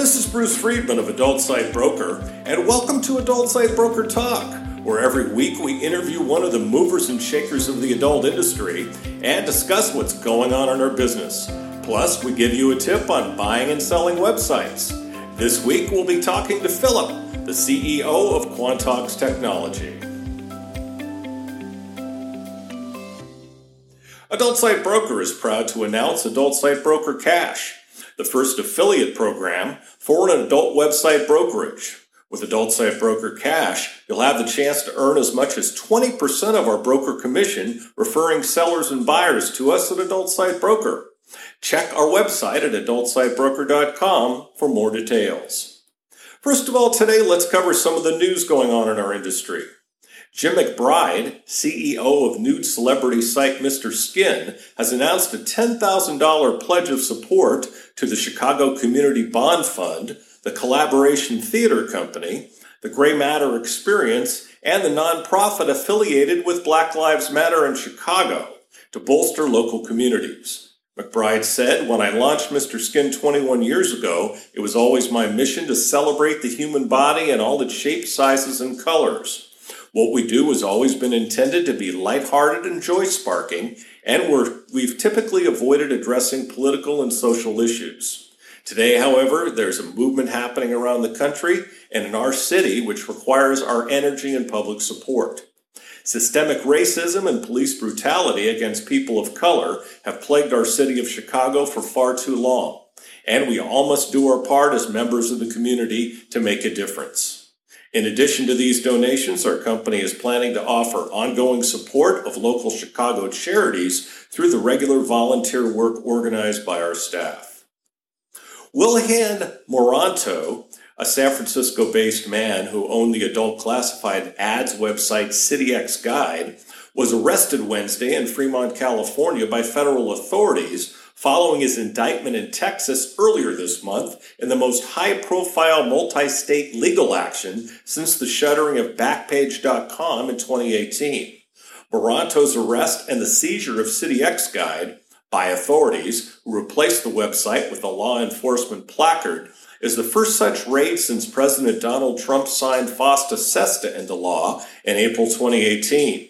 This is Bruce Friedman of Adult Site Broker, and welcome to Adult Site Broker Talk, where every week we interview one of the movers and shakers of the adult industry and discuss what's going on in our business. Plus, we give you a tip on buying and selling websites. This week we'll be talking to Philip, the CEO of Quantox Technology. Adult Site Broker is proud to announce Adult Site Broker Cash the first affiliate program for an adult website brokerage. With Adult Site Broker Cash, you'll have the chance to earn as much as 20% of our broker commission referring sellers and buyers to us at Adult Site Broker. Check our website at adultsitebroker.com for more details. First of all, today let's cover some of the news going on in our industry. Jim McBride, CEO of nude celebrity site Mr. Skin, has announced a $10,000 pledge of support to the Chicago Community Bond Fund, the Collaboraction Theater Company, the Gray Matter Experience, and the nonprofit affiliated with Black Lives Matter in Chicago to bolster local communities. McBride said, When I launched Mr. Skin 21 years ago, it was always my mission to celebrate the human body in all its shapes, sizes, and colors. What we do has always been intended to be lighthearted and joy sparking, and we're, we've typically avoided addressing political and social issues. Today, however, there's a movement happening around the country and in our city which requires our energy and public support. Systemic racism and police brutality against people of color have plagued our city of Chicago for far too long, and we all must do our part as members of the community to make a difference. In addition to these donations, our company is planning to offer ongoing support of local Chicago charities through the regular volunteer work organized by our staff. Wilhan Moranto, a San Francisco based man who owned the adult classified ads website CityX Guide, was arrested Wednesday in Fremont, California by federal authorities following his indictment in Texas earlier this month in the most high profile multi state legal action since the shuttering of Backpage.com in 2018. Moranto's arrest and the seizure of CityX Guide by authorities who replaced the website with a law enforcement placard is the first such raid since President Donald Trump signed FOSTA SESTA into law in April 2018.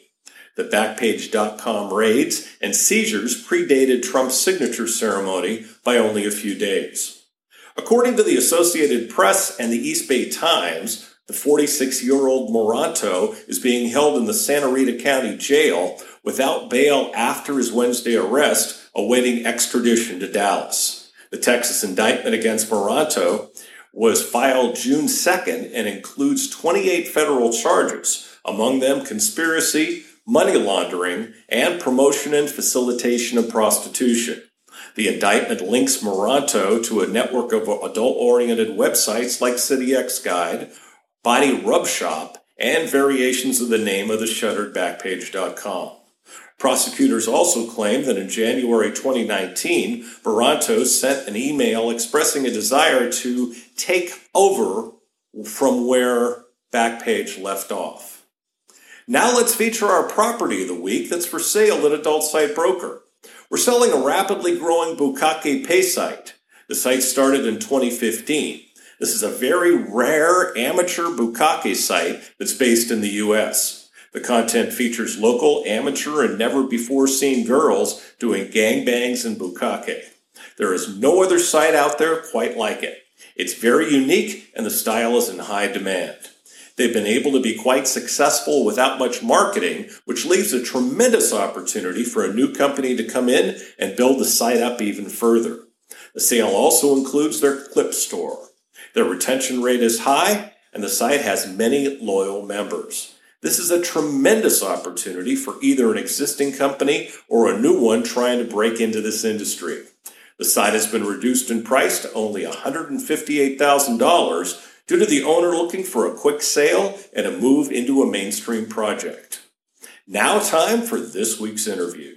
The Backpage.com raids and seizures predated Trump's signature ceremony by only a few days. According to the Associated Press and the East Bay Times, the 46 year old Moranto is being held in the Santa Rita County Jail without bail after his Wednesday arrest, awaiting extradition to Dallas. The Texas indictment against Moranto was filed June 2nd and includes 28 federal charges, among them conspiracy, money laundering, and promotion and facilitation of prostitution. The indictment links Moranto to a network of adult oriented websites like CityX Guide, Body Rub Shop, and variations of the name of the shuttered Backpage.com. Prosecutors also claim that in January 2019, Moranto sent an email expressing a desire to take over from where Backpage left off. Now let's feature our property of the week that's for sale at Adult Site Broker. We're selling a rapidly growing Bukkake pay site. The site started in 2015. This is a very rare amateur Bukkake site that's based in the U.S. The content features local, amateur, and never before seen girls doing gangbangs in Bukkake. There is no other site out there quite like it. It's very unique and the style is in high demand. They've been able to be quite successful without much marketing, which leaves a tremendous opportunity for a new company to come in and build the site up even further. The sale also includes their clip store. Their retention rate is high, and the site has many loyal members. This is a tremendous opportunity for either an existing company or a new one trying to break into this industry. The site has been reduced in price to only $158,000 due to the owner looking for a quick sale and a move into a mainstream project. Now, time for this week's interview.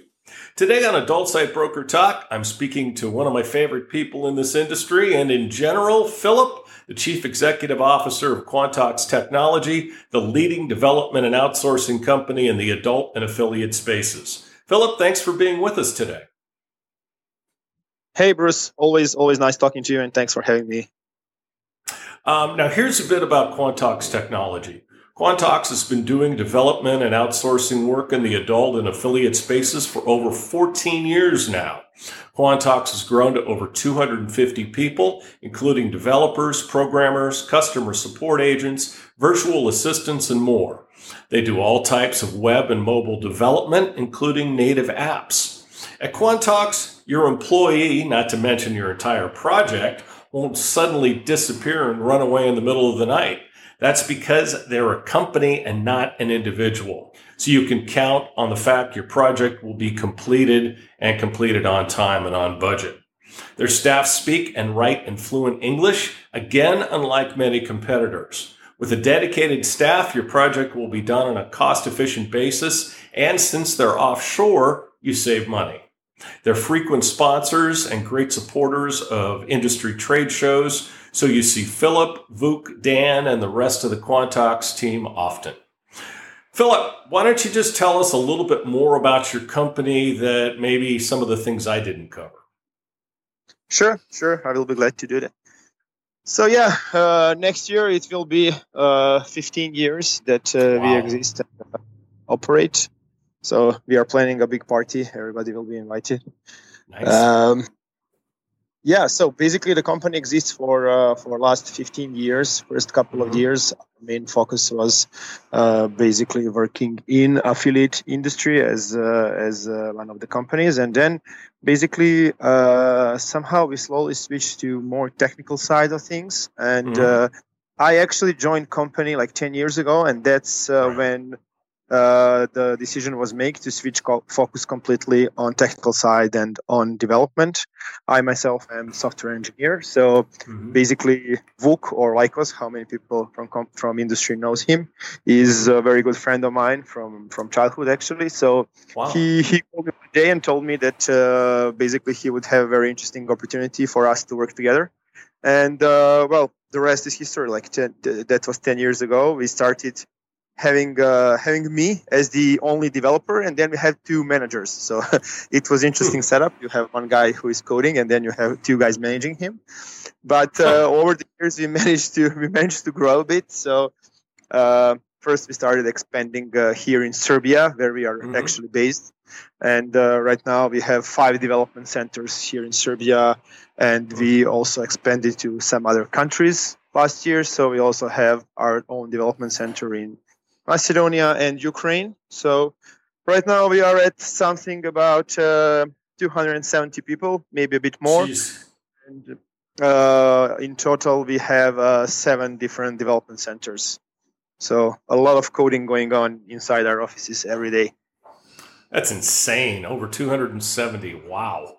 Today on Adult Site Broker Talk, I'm speaking to one of my favorite people in this industry and in general, Philip, the Chief Executive Officer of Quantox Technology, the leading development and outsourcing company in the adult and affiliate spaces. Philip, thanks for being with us today. Hey, Bruce. Always, always nice talking to you, and thanks for having me. Um, now, here's a bit about Quantox Technology. Quantox has been doing development and outsourcing work in the adult and affiliate spaces for over 14 years now. Quantox has grown to over 250 people, including developers, programmers, customer support agents, virtual assistants, and more. They do all types of web and mobile development, including native apps. At Quantox, your employee, not to mention your entire project, won't suddenly disappear and run away in the middle of the night. That's because they're a company and not an individual. So you can count on the fact your project will be completed and completed on time and on budget. Their staff speak and write in fluent English, again, unlike many competitors. With a dedicated staff, your project will be done on a cost efficient basis. And since they're offshore, you save money. They're frequent sponsors and great supporters of industry trade shows, so you see Philip, Vuk, Dan, and the rest of the Quantox team often. Philip, why don't you just tell us a little bit more about your company that maybe some of the things I didn't cover? Sure, sure. I will be glad to do that. So yeah, uh, next year it will be uh, 15 years that uh, wow. we exist and operate. So we are planning a big party. Everybody will be invited. Nice. Um, yeah. So basically, the company exists for uh, for last 15 years. First couple mm-hmm. of years, main focus was uh, basically working in affiliate industry as uh, as uh, one of the companies, and then basically uh, somehow we slowly switched to more technical side of things. And mm-hmm. Uh, I actually joined company like 10 years ago, and that's when uh, the decision was made to switch co- focus completely on technical side and on development. I myself am software engineer, so mm-hmm. basically Vuk or Lycos, how many people from from industry knows him, is a very good friend of mine from from childhood actually. So wow. he he called me one day and told me that uh, basically he would have a very interesting opportunity for us to work together. And uh, well, the rest is history. Like ten, that was ten years ago. We started having uh, having me as the only developer and then we have two managers. So it was interesting hmm. setup. You have one guy who is coding and then you have two guys managing him. But uh, over the years we managed to we managed to grow a bit. So uh, first we started expanding uh, here in serbia where we are mm-hmm. actually based. And uh, right now we have five development centers here in serbia and we also expanded to some other countries last year. So we also have our own development center in Macedonia and Ukraine. So right now we are at something about uh, 270 people, maybe a bit more. And uh, in total, we have uh, seven different development centers. So a lot of coding going on inside our offices every day. That's insane. Over 270. Wow.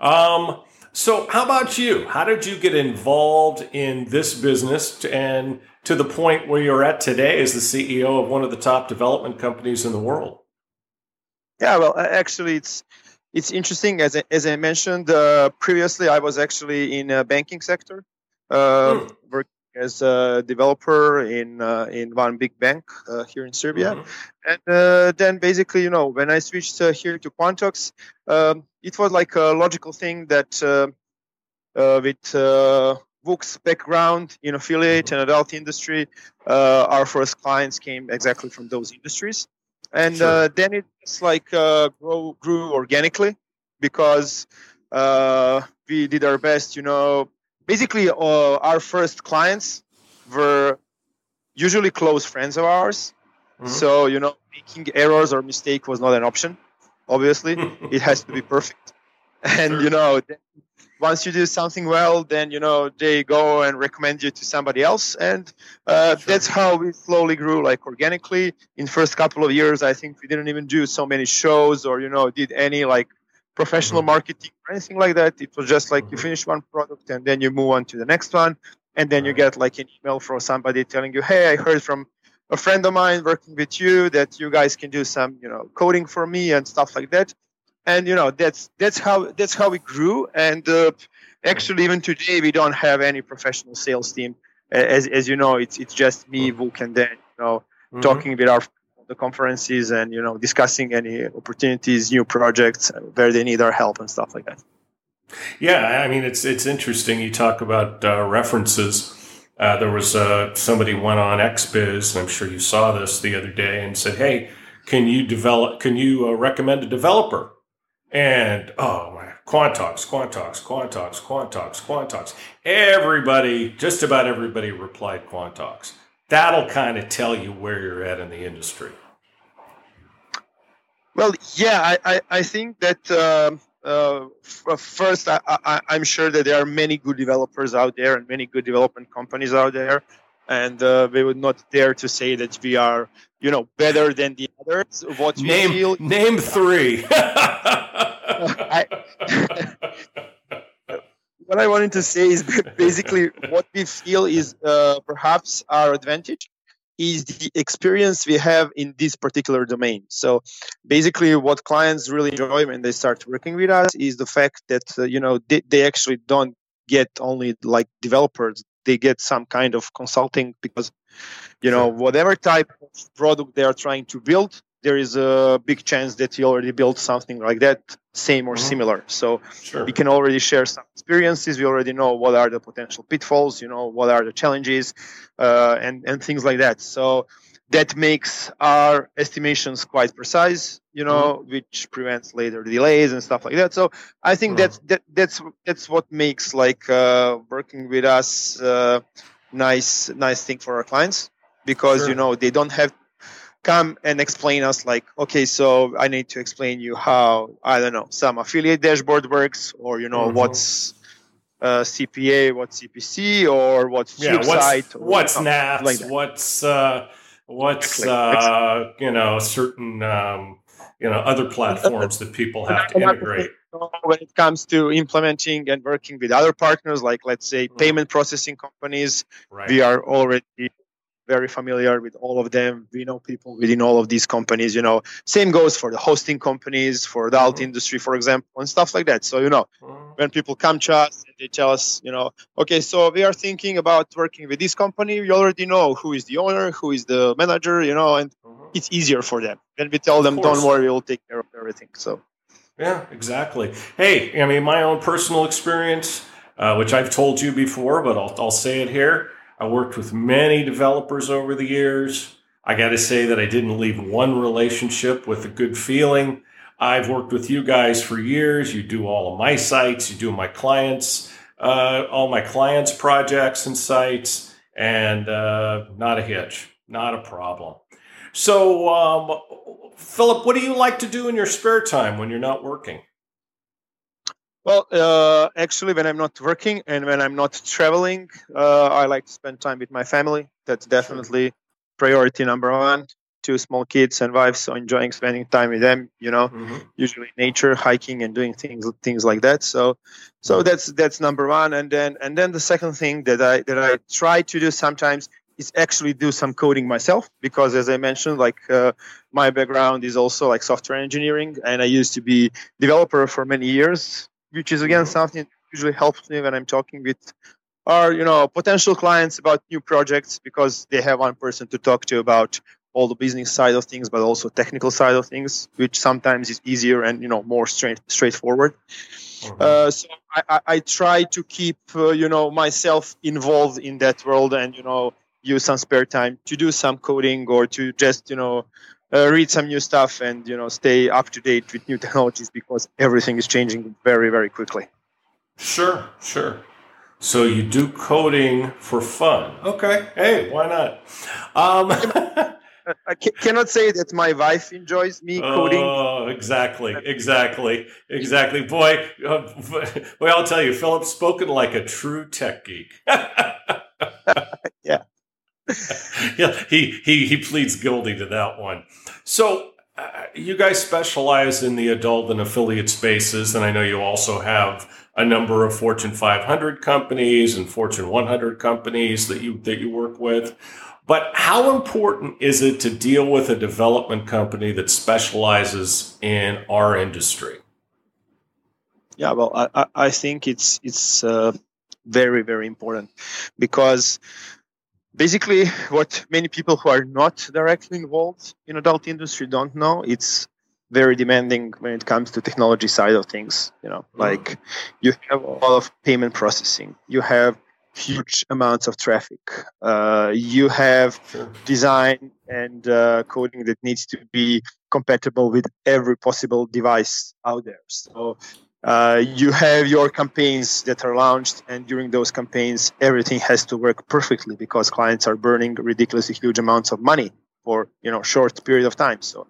Um, so, how about you? How did you get involved in this business and to the point where you're at today as the CEO of one of the top development companies in the world? Yeah, well, actually, it's it's interesting. As I, as I mentioned uh, previously, I was actually in a banking sector, uh, mm. working as a developer in uh, in one big bank uh, here in Serbia, mm-hmm. and uh, then basically, you know, when I switched uh, here to Quantox, um, it was like a logical thing that uh, uh, with uh, Vuk's background in affiliate and adult industry, uh, our first clients came exactly from those industries. And sure. Uh, then it's like uh, grow, grew organically because we did our best, you know. Basically, our first clients were usually close friends of ours. Mm-hmm. So, you know, making errors or mistake was not an option obviously it has to be perfect and sure. you know once you do something well then you know they go and recommend you to somebody else and uh, sure. that's how we slowly grew like organically in first couple of years i think we didn't even do so many shows or you know did any like professional mm-hmm. marketing or anything like that it was just like mm-hmm. you finish one product and then you move on to the next one and then you get like an email from somebody telling you hey i heard from a friend of mine working with you that you guys can do some you know coding for me and stuff like that and you know that's that's how that's how we grew and uh, actually even today we don't have any professional sales team as as you know, it's it's just me, Vuk, and then you know mm-hmm. talking with our the conferences and you know discussing any opportunities, new projects where they need our help and stuff like that. Yeah, I mean it's it's interesting. You talk about uh, references. Uh, there was uh, somebody went on XBiz, and I'm sure you saw this the other day, and said, "Hey, can you develop? Can you uh, recommend a developer?" And oh my, Quantox, Quantox, Quantox, Quantox, Quantox. Everybody, just about everybody, replied Quantox. That'll kind of tell you where you're at in the industry. Well, yeah, I, I, I think that. Um, uh, first, I, am sure that there are many good developers out there and many good development companies out there, and uh, we would not dare to say that we are, you know, better than the others. What we name feel, name three. I, what I wanted to say is basically what we feel is uh, perhaps our advantage is the experience we have in this particular domain. So basically what clients really enjoy when they start working with us is the fact that uh, you know they, they actually don't get only like developers they get some kind of consulting because you know whatever type of product they are trying to build there is a big chance that you already built something like that, same or mm-hmm. similar. So sure. we can already share some experiences. We already know what are the potential pitfalls, you know, what are the challenges, uh, and and things like that. So that makes our estimations quite precise, you know, mm-hmm. which prevents later delays and stuff like that. So I think mm-hmm. that's that, that's that's what makes like uh, working with us uh, nice nice thing for our clients because sure. you know they don't have come and explain us like okay so i need to explain you how i don't know some affiliate dashboard works or you know mm-hmm. what's uh, cpa what's cpc or what's yeah, what's, what's NATS, like what's uh, what's uh, you know certain um, you know other platforms that people have to integrate when it comes to implementing and working with other partners like let's say mm-hmm. payment processing companies right. we are already very familiar with all of them. We know people within all of these companies. You know, same goes for the hosting companies, for the alt mm-hmm. industry, for example, and stuff like that. So you know, mm-hmm. when people come to us and they tell us, you know, okay, so we are thinking about working with this company. We already know who is the owner, who is the manager, you know, and mm-hmm. it's easier for them. Then we tell them, don't worry, we'll take care of everything. So. Yeah, exactly. Hey, I mean, my own personal experience, uh, which I've told you before, but I'll, I'll say it here I worked with many developers over the years. I got to say that I didn't leave one relationship with a good feeling. I've worked with you guys for years. You do all of my sites, you do my clients, uh, all my clients' projects and sites, and uh, not a hitch, not a problem. So, um, Philip, what do you like to do in your spare time when you're not working? Well, uh, actually, when I'm not working and when I'm not traveling, uh, I like to spend time with my family. That's definitely priority number one. Two small kids and wife, so enjoying spending time with them. You know, mm-hmm. usually nature, hiking, and doing things things like that. So, so that's that's number one. And then and then the second thing that I that I try to do sometimes is actually do some coding myself because as i mentioned like uh, my background is also like software engineering and i used to be developer for many years which is again something that usually helps me when I'm talking with our you know potential clients about new projects because they have one person to talk to about all the business side of things, but also technical side of things, which sometimes is easier and you know more straight straightforward. Mm-hmm. Uh, so I, I, try to keep uh, you know myself involved in that world and you know use some spare time to do some coding or to just you know uh, read some new stuff and you know stay up to date with new technologies because everything is changing very very quickly sure sure so you do coding for fun okay hey why not um, I cannot say that my wife enjoys me coding. Oh, exactly, exactly, exactly. Boy, uh, boy, I'll tell you, Philip's spoken like a true tech geek. yeah. he, he he pleads guilty to that one. So uh, you guys specialize in the adult and affiliate spaces, and I know you also have a number of Fortune 500 companies and Fortune 100 companies that you that you work with. But how important is it to deal with a development company that specializes in our industry? Yeah, well, I, I think it's it's uh, very very important because basically what many people who are not directly involved in adult industry don't know it's very demanding when it comes to technology side of things you know mm-hmm. like you have a lot of payment processing you have huge amounts of traffic uh, you have design and uh, coding that needs to be compatible with every possible device out there so uh, you have your campaigns that are launched and during those campaigns everything has to work perfectly because clients are burning ridiculously huge amounts of money for you know short period of time so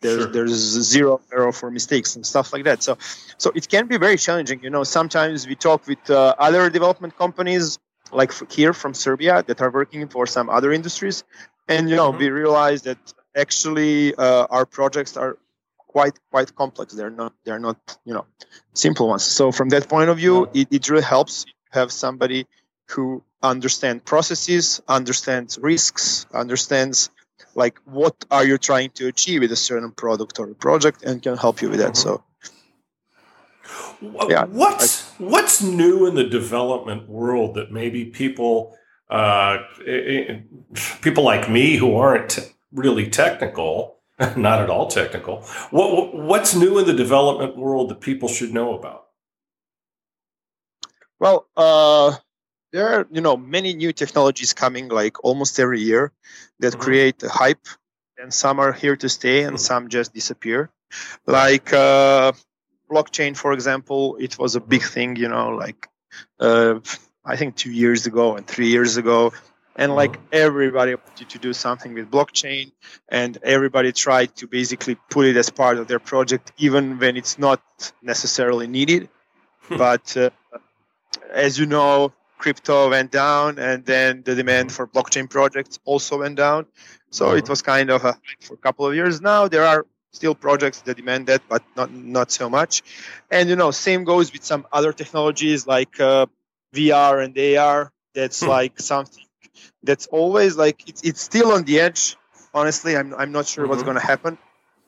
there's sure. there's zero error for mistakes and stuff like that so so it can be very challenging you know sometimes we talk with uh, other development companies like here from serbia that are working for some other industries and you know mm-hmm. we realize that actually uh, our projects are quite quite complex. They're not they're not you know simple ones. So from that point of view, it, it really helps have somebody who understands processes, understands risks, understands like what are you trying to achieve with a certain product or a project, and can help you with that. Mm-hmm. So. Yeah, what's I, what's new in the development world that maybe people uh, people like me who aren't really technical not at all technical. What, what's new in the development world that people should know about? Well, uh, there are you know many new technologies coming like almost every year that mm-hmm. create a hype, and some are here to stay and mm-hmm. some just disappear. Like uh, blockchain, for example, it was a big thing. You know, like uh, I think two years ago and three years ago, and like mm-hmm. everybody wanted to do something with blockchain and everybody tried to basically put it as part of their project even when it's not necessarily needed hmm. but uh, as you know crypto went down and then the demand for blockchain projects also went down so it mm-hmm. was kind of a, for a couple of years now there are still projects that demand that but not not so much and you know same goes with some other technologies like uh, vr and ar that's hmm. like something that's always like it's, it's still on the edge. Honestly, I'm, I'm not sure mm-hmm. what's going to happen.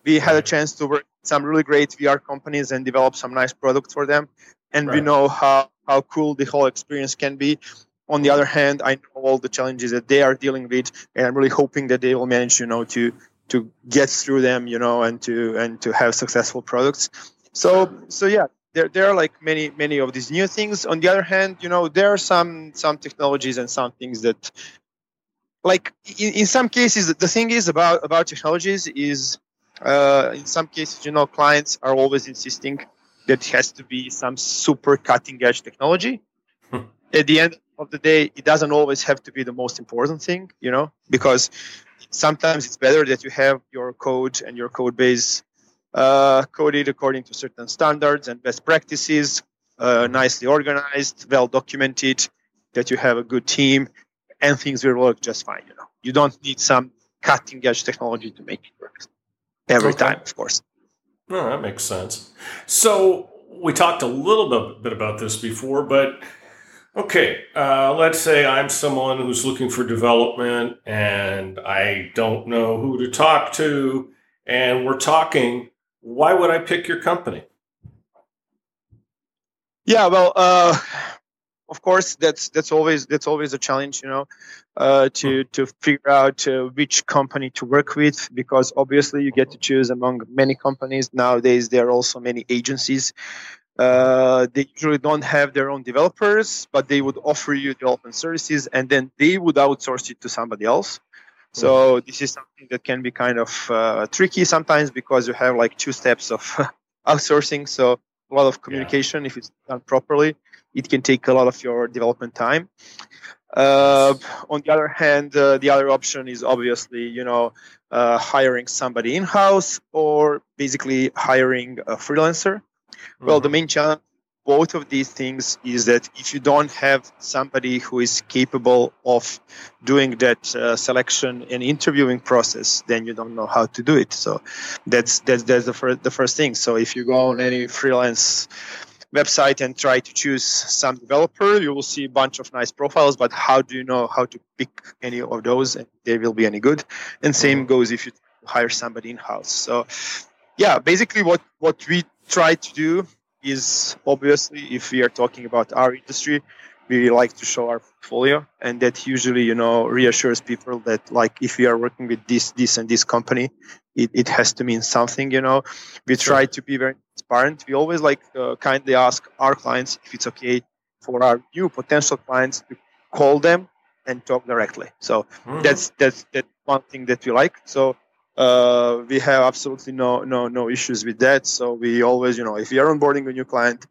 We had a chance to work with some really great VR companies and develop some nice products for them. And right. we know how, how cool the whole experience can be. On the other hand, I know all the challenges that they are dealing with, and I'm really hoping that they will manage, you know, to to get through them, you know, and to and to have successful products. So so yeah, there, there are like many many of these new things on the other hand you know there are some some technologies and some things that like in, in some cases the thing is about about technologies is uh, in some cases you know clients are always insisting that it has to be some super cutting edge technology hmm. at the end of the day it doesn't always have to be the most important thing you know because sometimes it's better that you have your code and your code base uh, coded according to certain standards and best practices, uh, nicely organized, well documented, that you have a good team, and things will work just fine. You know, you don't need some cutting edge technology to make it work every okay. time, of course. Oh, that makes sense. So we talked a little bit about this before, but okay, uh, let's say I'm someone who's looking for development and I don't know who to talk to, and we're talking why would I pick your company? Yeah, well, uh, of course, that's that's always that's always a challenge, you know, uh, to hmm. to figure out uh, which company to work with because obviously you get to choose among many companies nowadays. There are also many agencies. Uh, they usually don't have their own developers, but they would offer you development services, and then they would outsource it to somebody else. So this is something that can be kind of uh, tricky sometimes because you have like two steps of outsourcing. So a lot of communication, yeah. if it's done properly, it can take a lot of your development time. Uh, on the other hand, uh, the other option is obviously, you know, uh, hiring somebody in house or basically hiring a freelancer. Mm-hmm. Well, the mm-hmm. main challenge both of these things is that if you don't have somebody who is capable of doing that uh, selection and interviewing process then you don't know how to do it so that's that's that's the first the first thing so if you go on any freelance website and try to choose some developer. You will see a bunch of nice profiles but how do you know how to pick any of those and they will be any good? And same mm-hmm. goes if you hire somebody in house so yeah basically what what we try to do is obviously, if we are talking about our industry, we like to show our portfolio and that usually you know reassures people that like if we are working with this this and this company it, it has to mean something you know. We try to be very transparent. We always like uh, kindly ask our clients if it's okay for our new potential clients to call them and talk directly. So mm-hmm. that's that's that's one thing that we like. So uh, we have absolutely no no no issues with that. So we always you know if we are onboarding a new client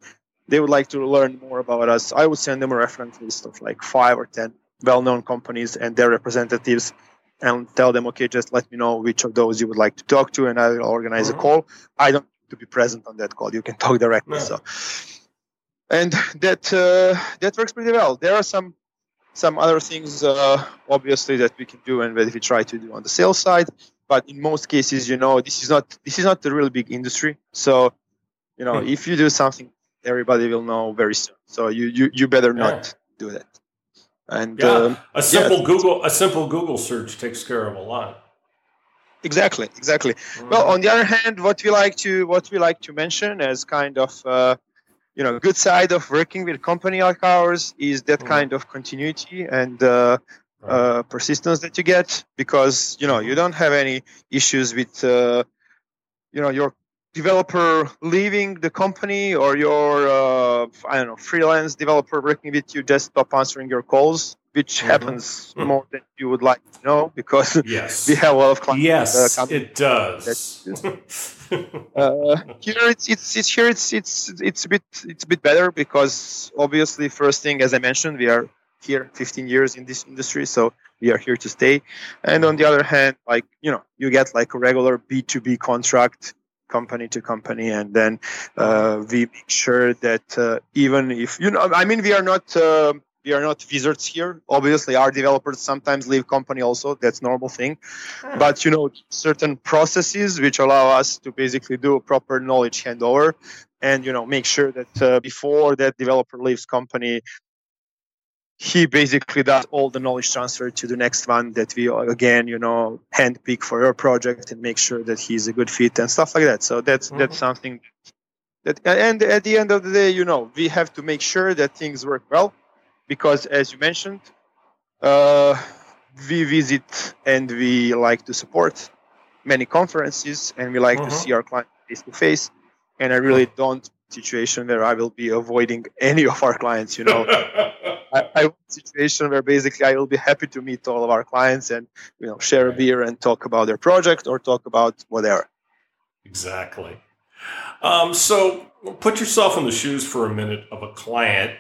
they would like to learn more about us, I would send them a reference list of like five or ten well-known companies and their representatives and tell them, okay, just let me know which of those you would like to talk to, and I'll organize mm-hmm. a call. I don't need to be present on that call. You can talk directly. So, and that uh, that works pretty well. There are some some other things, uh, obviously, that we can do and that we try to do on the sales side. But in most cases, you know, this is not this is not a really big industry. So, you know, mm-hmm. if you do something everybody will know very soon. So you you, you better not yeah. do that. And yeah, um, a simple yeah. Google a simple Google search takes care of a lot. Exactly, exactly. Mm-hmm. Well, on the other hand, what we like to what we like to mention as kind of uh, you know good side of working with a company like ours is that mm-hmm. kind of continuity and uh, right. uh, persistence that you get because you know you don't have any issues with uh, you know your developer leaving the company or your uh, I don't know freelance developer working with you just stop answering your calls, which mm-hmm. happens mm-hmm. more than you would like to know because yes. we have a lot of clients. Yes, uh, it does. uh, here it's, it's it's here it's it's it's a bit it's a bit better because obviously first thing as I mentioned we are here 15 years in this industry so we are here to stay and on the other hand like you know you get like a regular b2b contract company to company, and then uh, we make sure that uh, even if you know, I mean, we are not. Uh, we are not wizards here. Obviously, our developers sometimes leave company also. That's normal thing. Hmm. But you know, certain processes which allow us to basically do a proper knowledge handover, and you know, make sure that uh, before that developer leaves company, he basically does all the knowledge transfer to the next one that we again you know handpick for your project and make sure that he's a good fit and stuff like that so that's mm-hmm. that's something that and at the end of the day you know we have to make sure that things work well because as you mentioned uh, we visit and we like to support many conferences and we like mm-hmm. to see our clients face to face and i really mm-hmm. don't situation where i will be avoiding any of our clients you know I, I want a situation where basically I will be happy to meet all of our clients and you know share a beer and talk about their project or talk about whatever. Exactly. Um, so put yourself in the shoes for a minute of a client.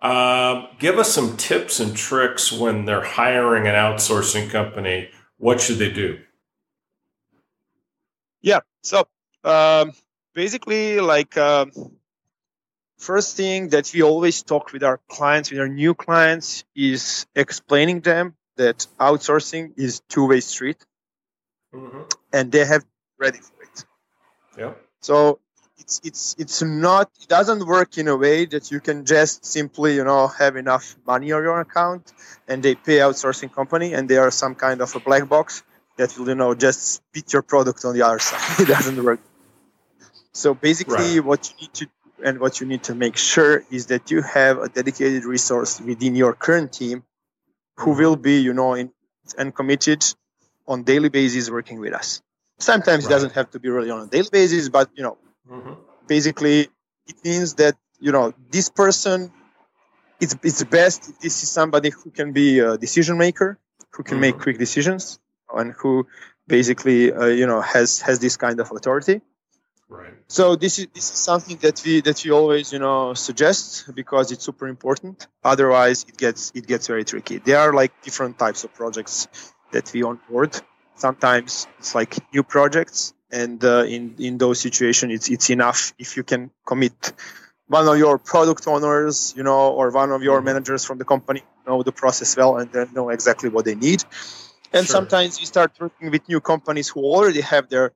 Uh, give us some tips and tricks when they're hiring an outsourcing company. What should they do? Yeah. So um, basically, like. Um, first thing that we always talk with our clients, with our new clients, is explaining them that outsourcing is two-way street, mm-hmm. and they have ready for it. Yeah. So it's it's it's not it doesn't work in a way that you can just simply you know have enough money on your account and they pay outsourcing company and they are some kind of a black box that will you know just spit your product on the other side. it doesn't work. So basically, right. what you need to and what you need to make sure is that you have a dedicated resource within your current team who mm-hmm. will be, you know, in, and committed on daily basis working with us. Sometimes right. it doesn't have to be really on a daily basis, but you know, mm-hmm. basically it means that you know this person. It's it's best if this is somebody who can be a decision maker, who can mm-hmm. make quick decisions, and who basically uh, you know has has this kind of authority. Right. So this is this is something that we that we always you know suggest because it's super important. Otherwise, it gets it gets very tricky. There are like different types of projects that we onboard. Sometimes it's like new projects, and uh, in in those situations, it's it's enough if you can commit one of your product owners, you know, or one of your mm-hmm. managers from the company know the process well and then know exactly what they need. And sure. sometimes you start working with new companies who already have their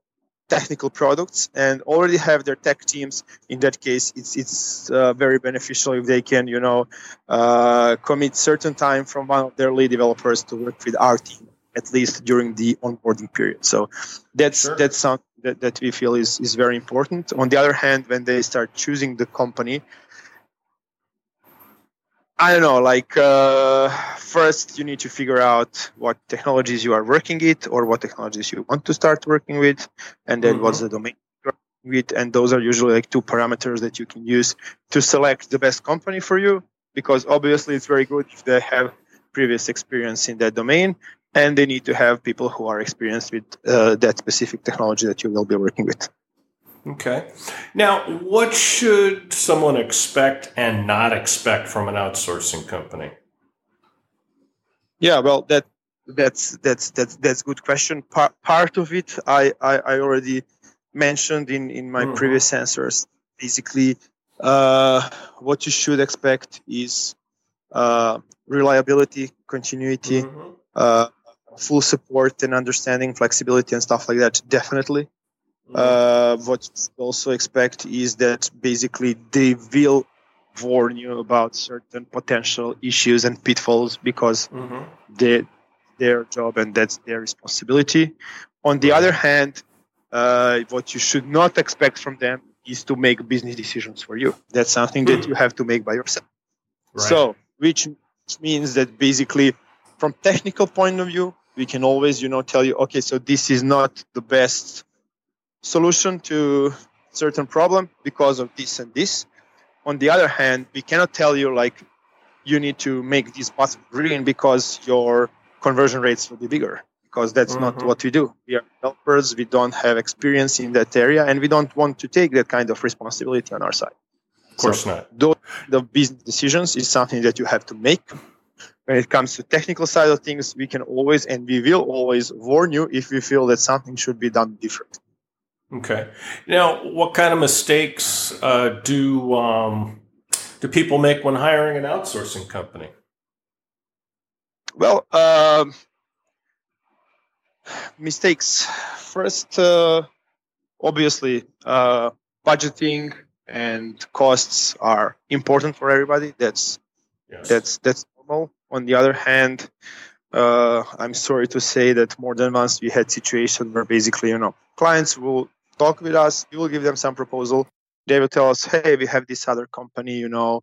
technical products and already have their tech teams. In that case it's it's uh, very beneficial if they can you know uh, commit certain time from one of their lead developers to work with our team at least during the onboarding period. So that's sure. that's something that, that we feel is, is very important. On the other hand when they start choosing the company I don't know. Like uh, first, you need to figure out what technologies you are working with, or what technologies you want to start working with, and then mm-hmm. what's the domain with. And those are usually like two parameters that you can use to select the best company for you. Because obviously, it's very good if they have previous experience in that domain, and they need to have people who are experienced with uh, that specific technology that you will be working with. Okay. Now, what should someone expect and not expect from an outsourcing company? Yeah, well, that that's that's that's that's good question. Part part of it, I I, I already mentioned in in my mm-hmm. previous answers. Basically, uh, what you should expect is uh, reliability, continuity, mm-hmm. uh, full support and understanding, flexibility, and stuff like that. Definitely. Uh, what you also expect is that basically they will warn you about certain potential issues and pitfalls because mm-hmm. they their job and that's their responsibility. On the other hand, uh, what you should not expect from them is to make business decisions for you. That's something that you have to make by yourself. Right. So, which, which means that basically, from technical point of view, we can always, you know, tell you, okay, so this is not the best solution to certain problem because of this and this. On the other hand, we cannot tell you like you need to make this button green because your conversion rates will be bigger because that's mm-hmm. not what we do. We are developers, we don't have experience in that area, and we don't want to take that kind of responsibility on our side. Of course so not. Those the business decisions is something that you have to make. When it comes to technical side of things, we can always and we will always warn you if we feel that something should be done different. Okay. Now, what kind of mistakes uh, do um, do people make when hiring an outsourcing company? Well, uh, mistakes. First, uh, obviously, uh, budgeting and costs are important for everybody. That's yes. that's that's normal. On the other hand, uh, I'm sorry to say that more than once we had situations where basically, you know, clients will talk with us. We will give them some proposal. They will tell us, hey, we have this other company, you know,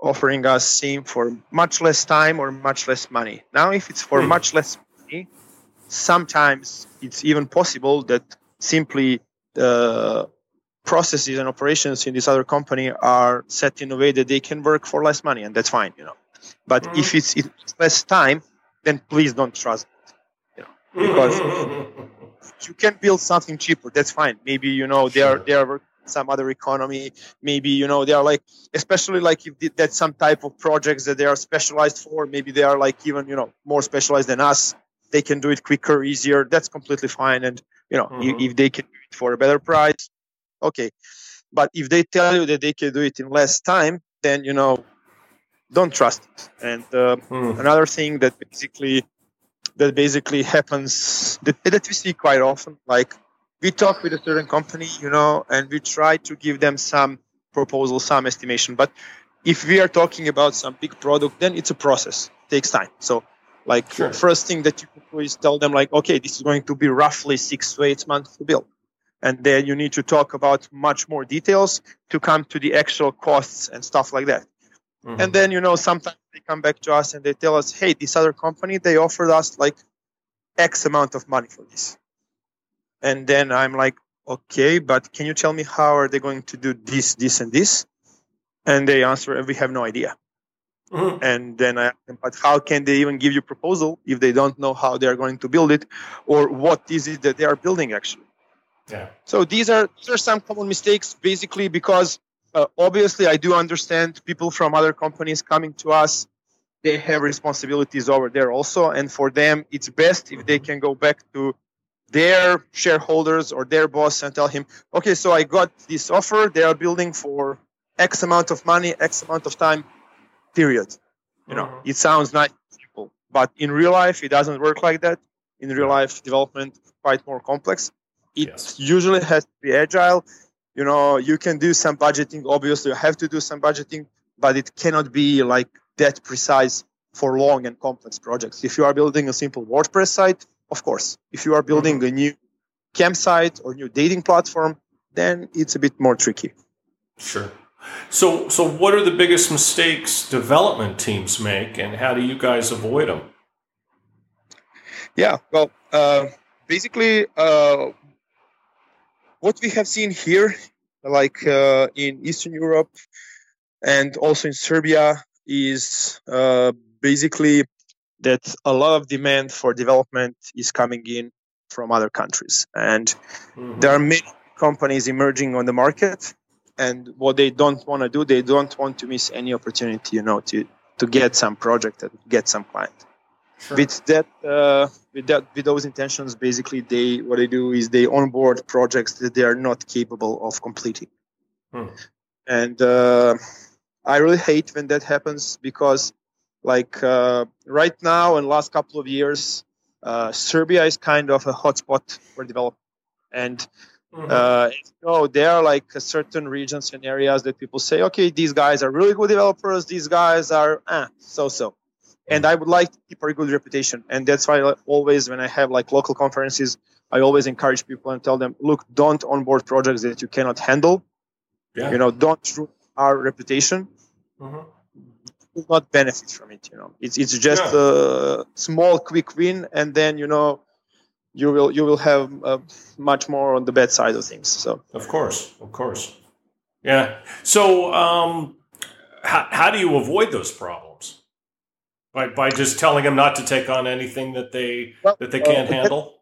offering us same for much less time or much less money. Now, if it's for hmm. much less money, sometimes it's even possible that simply the processes and operations in this other company are set in a way that they can work for less money, and that's fine, you know. But mm if it's, it's less time, then please don't trust it, you know, because you can build something cheaper. That's fine. Maybe you know they are they are some other economy. Maybe you know they are like especially like if that's some type of projects that they are specialized for. Maybe they are like even you know more specialized than us. They can do it quicker, easier. That's completely fine. And you know mm-hmm. if, if they can do it for a better price, okay. But if they tell you that they can do it in less time, then you know don't trust it. And uh, mm. another thing that basically that basically happens that, that we see quite often. Like we talk with a certain company, you know, and we try to give them some proposal, some estimation. But if we are talking about some big product, then it's a process. It takes time. So like sure. first thing that you can do is tell them like, okay, this is going to be roughly six to eight months to build. And then you need to talk about much more details to come to the actual costs and stuff like that. Mm-hmm. And then, you know, sometimes they come back to us and they tell us, hey, this other company, they offered us like X amount of money for this. And then I'm like, okay, but can you tell me how are they going to do this, this, and this? And they answer, we have no idea. Mm-hmm. And then I ask them, but how can they even give you proposal if they don't know how they are going to build it or what is it that they are building actually? Yeah. So these are these are some common mistakes basically because uh, obviously i do understand people from other companies coming to us. They have responsibilities over there also and for them it's best if they can go back to their shareholders or their boss and tell him okay so i got this offer. They are building for x amount of money x amount of time period. You know mm-hmm. it sounds nice simple but in real life it doesn't work like that. In real life development quite more complex. It yes. usually has to be agile you know you can do some budgeting obviously you have to do some budgeting but it cannot be like that precise for long and complex projects if you are building a simple wordpress site of course if you are building mm-hmm. a new cam site or new dating platform then it's a bit more tricky sure So, so what are the biggest mistakes development teams make, and how do you guys avoid them? Yeah, well, uh, basically, uh, what we have seen here, like uh, in Eastern Europe and also in Serbia, is uh, basically that a lot of demand for development is coming in from other countries, and mm-hmm. there are many companies emerging on the market. And what they don't want to do, they don't want to miss any opportunity, you know, to to get some project and get some client. Sure. With that, uh, with that, with those intentions, basically, they what they do is they onboard projects that they are not capable of completing. Hmm. And uh, I really hate when that happens because, like uh, right now, in the last couple of years, uh, Serbia is kind of a hotspot for development, and Mm-hmm. Uh, you there are like certain regions and areas that people say, okay, these guys are really good developers. These guys are eh, so-so and I would like to keep a good reputation. And that's why I always, when I have like local conferences, I always encourage people and tell them, look, don't onboard projects that you cannot handle. Yeah. You know, don't ruin our reputation. Mm-hmm. will not benefit from it. You know, it's it's just yeah. a small, quick win, and then you know, you will you will have uh, much more on the bad side of things. So of course, of course, yeah. So um, how how do you avoid those problems? By by just telling them not to take on anything that they well, that they can't uh, handle?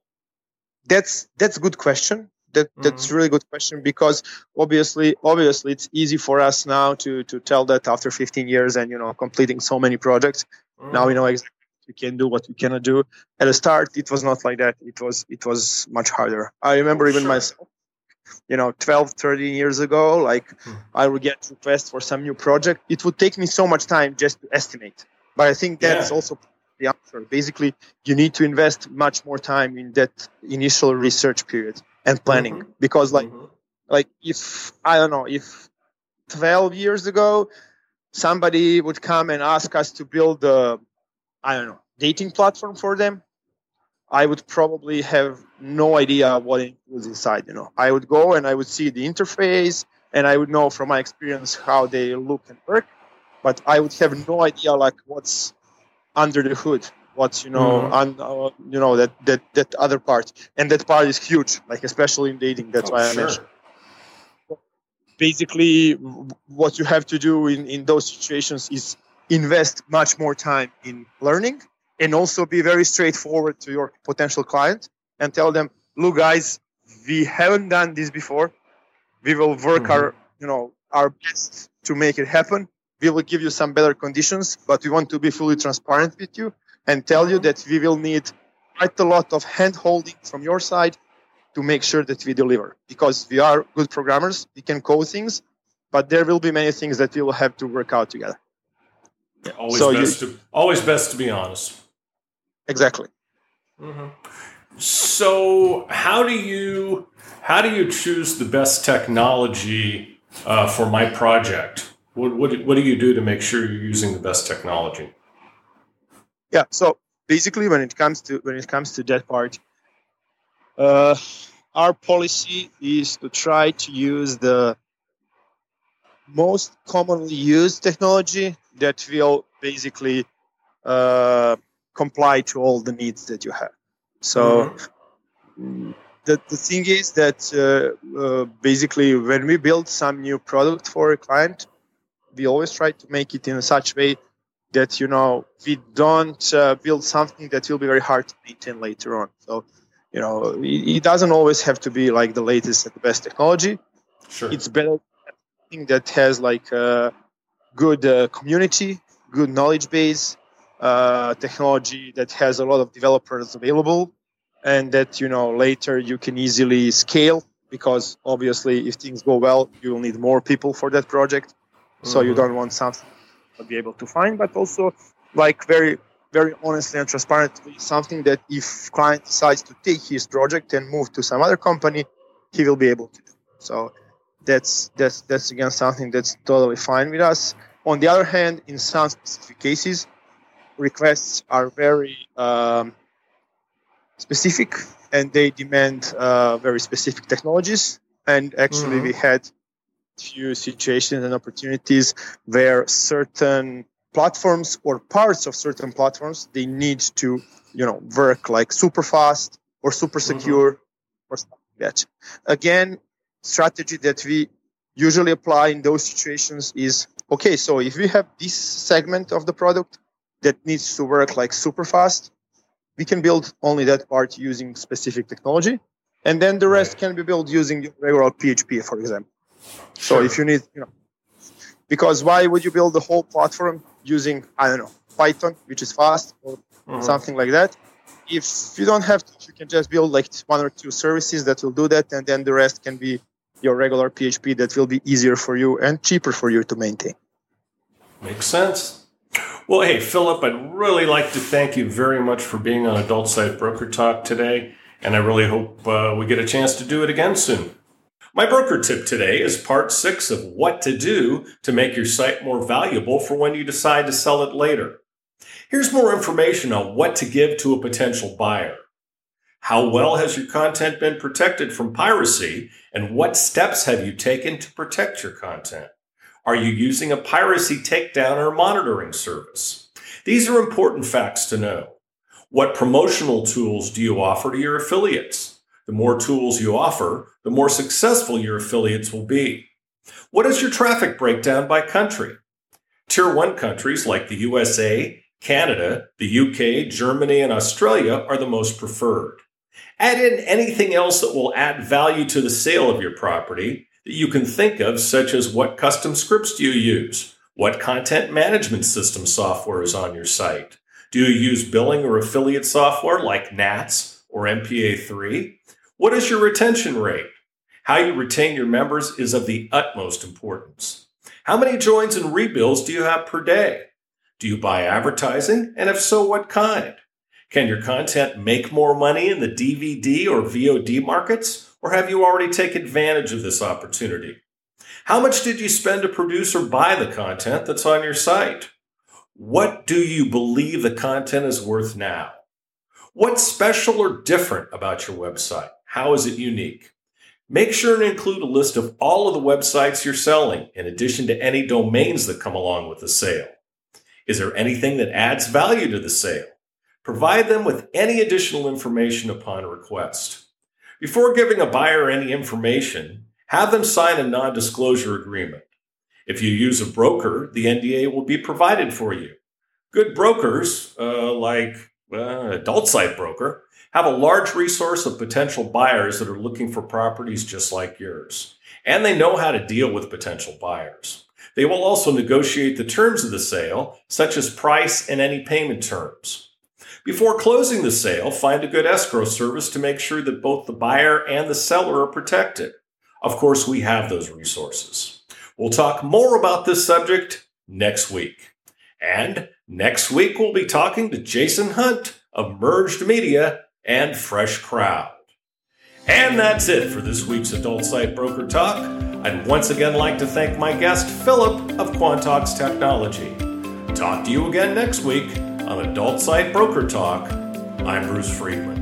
That's that's a good question. That that's mm-hmm. really good question because obviously obviously it's easy for us now to to tell that after 15 years and you know completing so many projects. Mm-hmm. Now we know exactly we can do what we cannot do. At the start, it was not like that. It was it was much harder. I remember oh, even sure. myself you know 12 13 years ago like hmm. i would get requests for some new project it would take me so much time just to estimate but I think that's yeah. also the answer. Basically, you need to invest much more time in that initial research period and planning mm-hmm. because, like, mm-hmm. like if I don't know, if 12 years ago somebody would come and ask us to build a, I don't know, dating platform for them, I would probably have no idea what it was inside. You know, I would go and I would see the interface, and I would know from my experience how they look and work but I would have no idea like what's under the hood, what's you know, mm. un, uh, you know that that that other part, and that part is huge, like especially in dating. That's oh, why I mentioned. Basically, what you have to do in in those situations is invest much more time in learning, and also be very straightforward to your potential client and tell them, look, guys, we haven't done this before. We will work mm-hmm. our you know our best to make it happen we will give you some better conditions, but we want to be fully transparent with you and tell you that we will need quite a lot of hand holding from your side to make sure that we deliver. Because we are good programmers we can code things but there will be many things that we will have to work out together. Yeah, always so best you, to always best to be honest. Exactly. Mm-hmm. so how do you how do you choose the best technology uh, for my project what, what, what do you do to make sure you're using the best technology? Yeah, so basically, when it comes to when it comes to that part, uh, our policy is to try to use the most commonly used technology that will basically uh, comply to all the needs that you have. So mm-hmm. the, the thing is that uh, uh, basically when we build some new product for a client, we always try to make it in such way that you know we don't uh, build something that will be very hard to maintain later on. So you know it, it doesn't always have to be like the latest and the best technology. Sure. It's better something that has like a good uh, community, good knowledge base, uh, technology that has a lot of developers available, and that you know later you can easily scale because obviously if things go well, you will need more people for that project so mm-hmm. you don't want something to be able to find but also like very very honestly and transparently something that if client decides to take his project and move to some other company he will be able to do so that's that's that's again something that's totally fine with us on the other hand in some specific cases requests are very um, specific and they demand uh, very specific technologies and actually mm-hmm. we had few situations and opportunities where certain platforms or parts of certain platforms they need to you know work like super fast or super mm-hmm. secure mm-hmm. or something like that again strategy that we usually apply in those situations is okay so if we have this segment of the product that needs to work like super fast we can build only that part using specific technology and then the rest can be built using regular php for example so sure. if you need you know because why would you build the whole platform using I don't know Python, which is fast or mm-hmm. something like that? If you don't have to, you can just build like one or two services that will do that, and then the rest can be your regular PHP that will be easier for you and cheaper for you to maintain. Makes sense. Well, hey, Philip, I'd really like to thank you very much for being on Adult Site Broker Talk today, and I really hope uh, we get a chance to do it again soon. My broker tip today is part six of what to do to make your site more valuable for when you decide to sell it later. Here's more information on what to give to a potential buyer. How well has your content been protected from piracy and what steps have you taken to protect your content? Are you using a piracy takedown or monitoring service? These are important facts to know. What promotional tools do you offer to your affiliates? The more tools you offer, the more successful your affiliates will be. What is your traffic breakdown by country? Tier 1 countries like the USA, Canada, the UK, Germany, and Australia are the most preferred. Add in anything else that will add value to the sale of your property that you can think of, such as what custom scripts do you use? What content management system software is on your site? Do you use billing or affiliate software like NATS or MPA3? What is your retention rate? How you retain your members is of the utmost importance. How many joins and rebills do you have per day? Do you buy advertising? And if so, what kind? Can your content make more money in the DVD or VOD markets? Or have you already taken advantage of this opportunity? How much did you spend to produce or buy the content that's on your site? What do you believe the content is worth now? What's special or different about your website? How is it unique? Make sure and include a list of all of the websites you're selling, in addition to any domains that come along with the sale. Is there anything that adds value to the sale? Provide them with any additional information upon request. Before giving a buyer any information, have them sign a non disclosure agreement. If you use a broker, the NDA will be provided for you. Good brokers, uh, like uh, Adult Site Broker, have a large resource of potential buyers that are looking for properties just like yours. And they know how to deal with potential buyers. They will also negotiate the terms of the sale, such as price and any payment terms. Before closing the sale, find a good escrow service to make sure that both the buyer and the seller are protected. Of course, we have those resources. We'll talk more about this subject next week. And next week, we'll be talking to Jason Hunt of Merged Media and fresh crowd. And that's it for this week's Adult Site Broker Talk. I'd once again like to thank my guest, Philip of Quantox Technology. Talk to you again next week on Adult Site Broker Talk. I'm Bruce Friedman.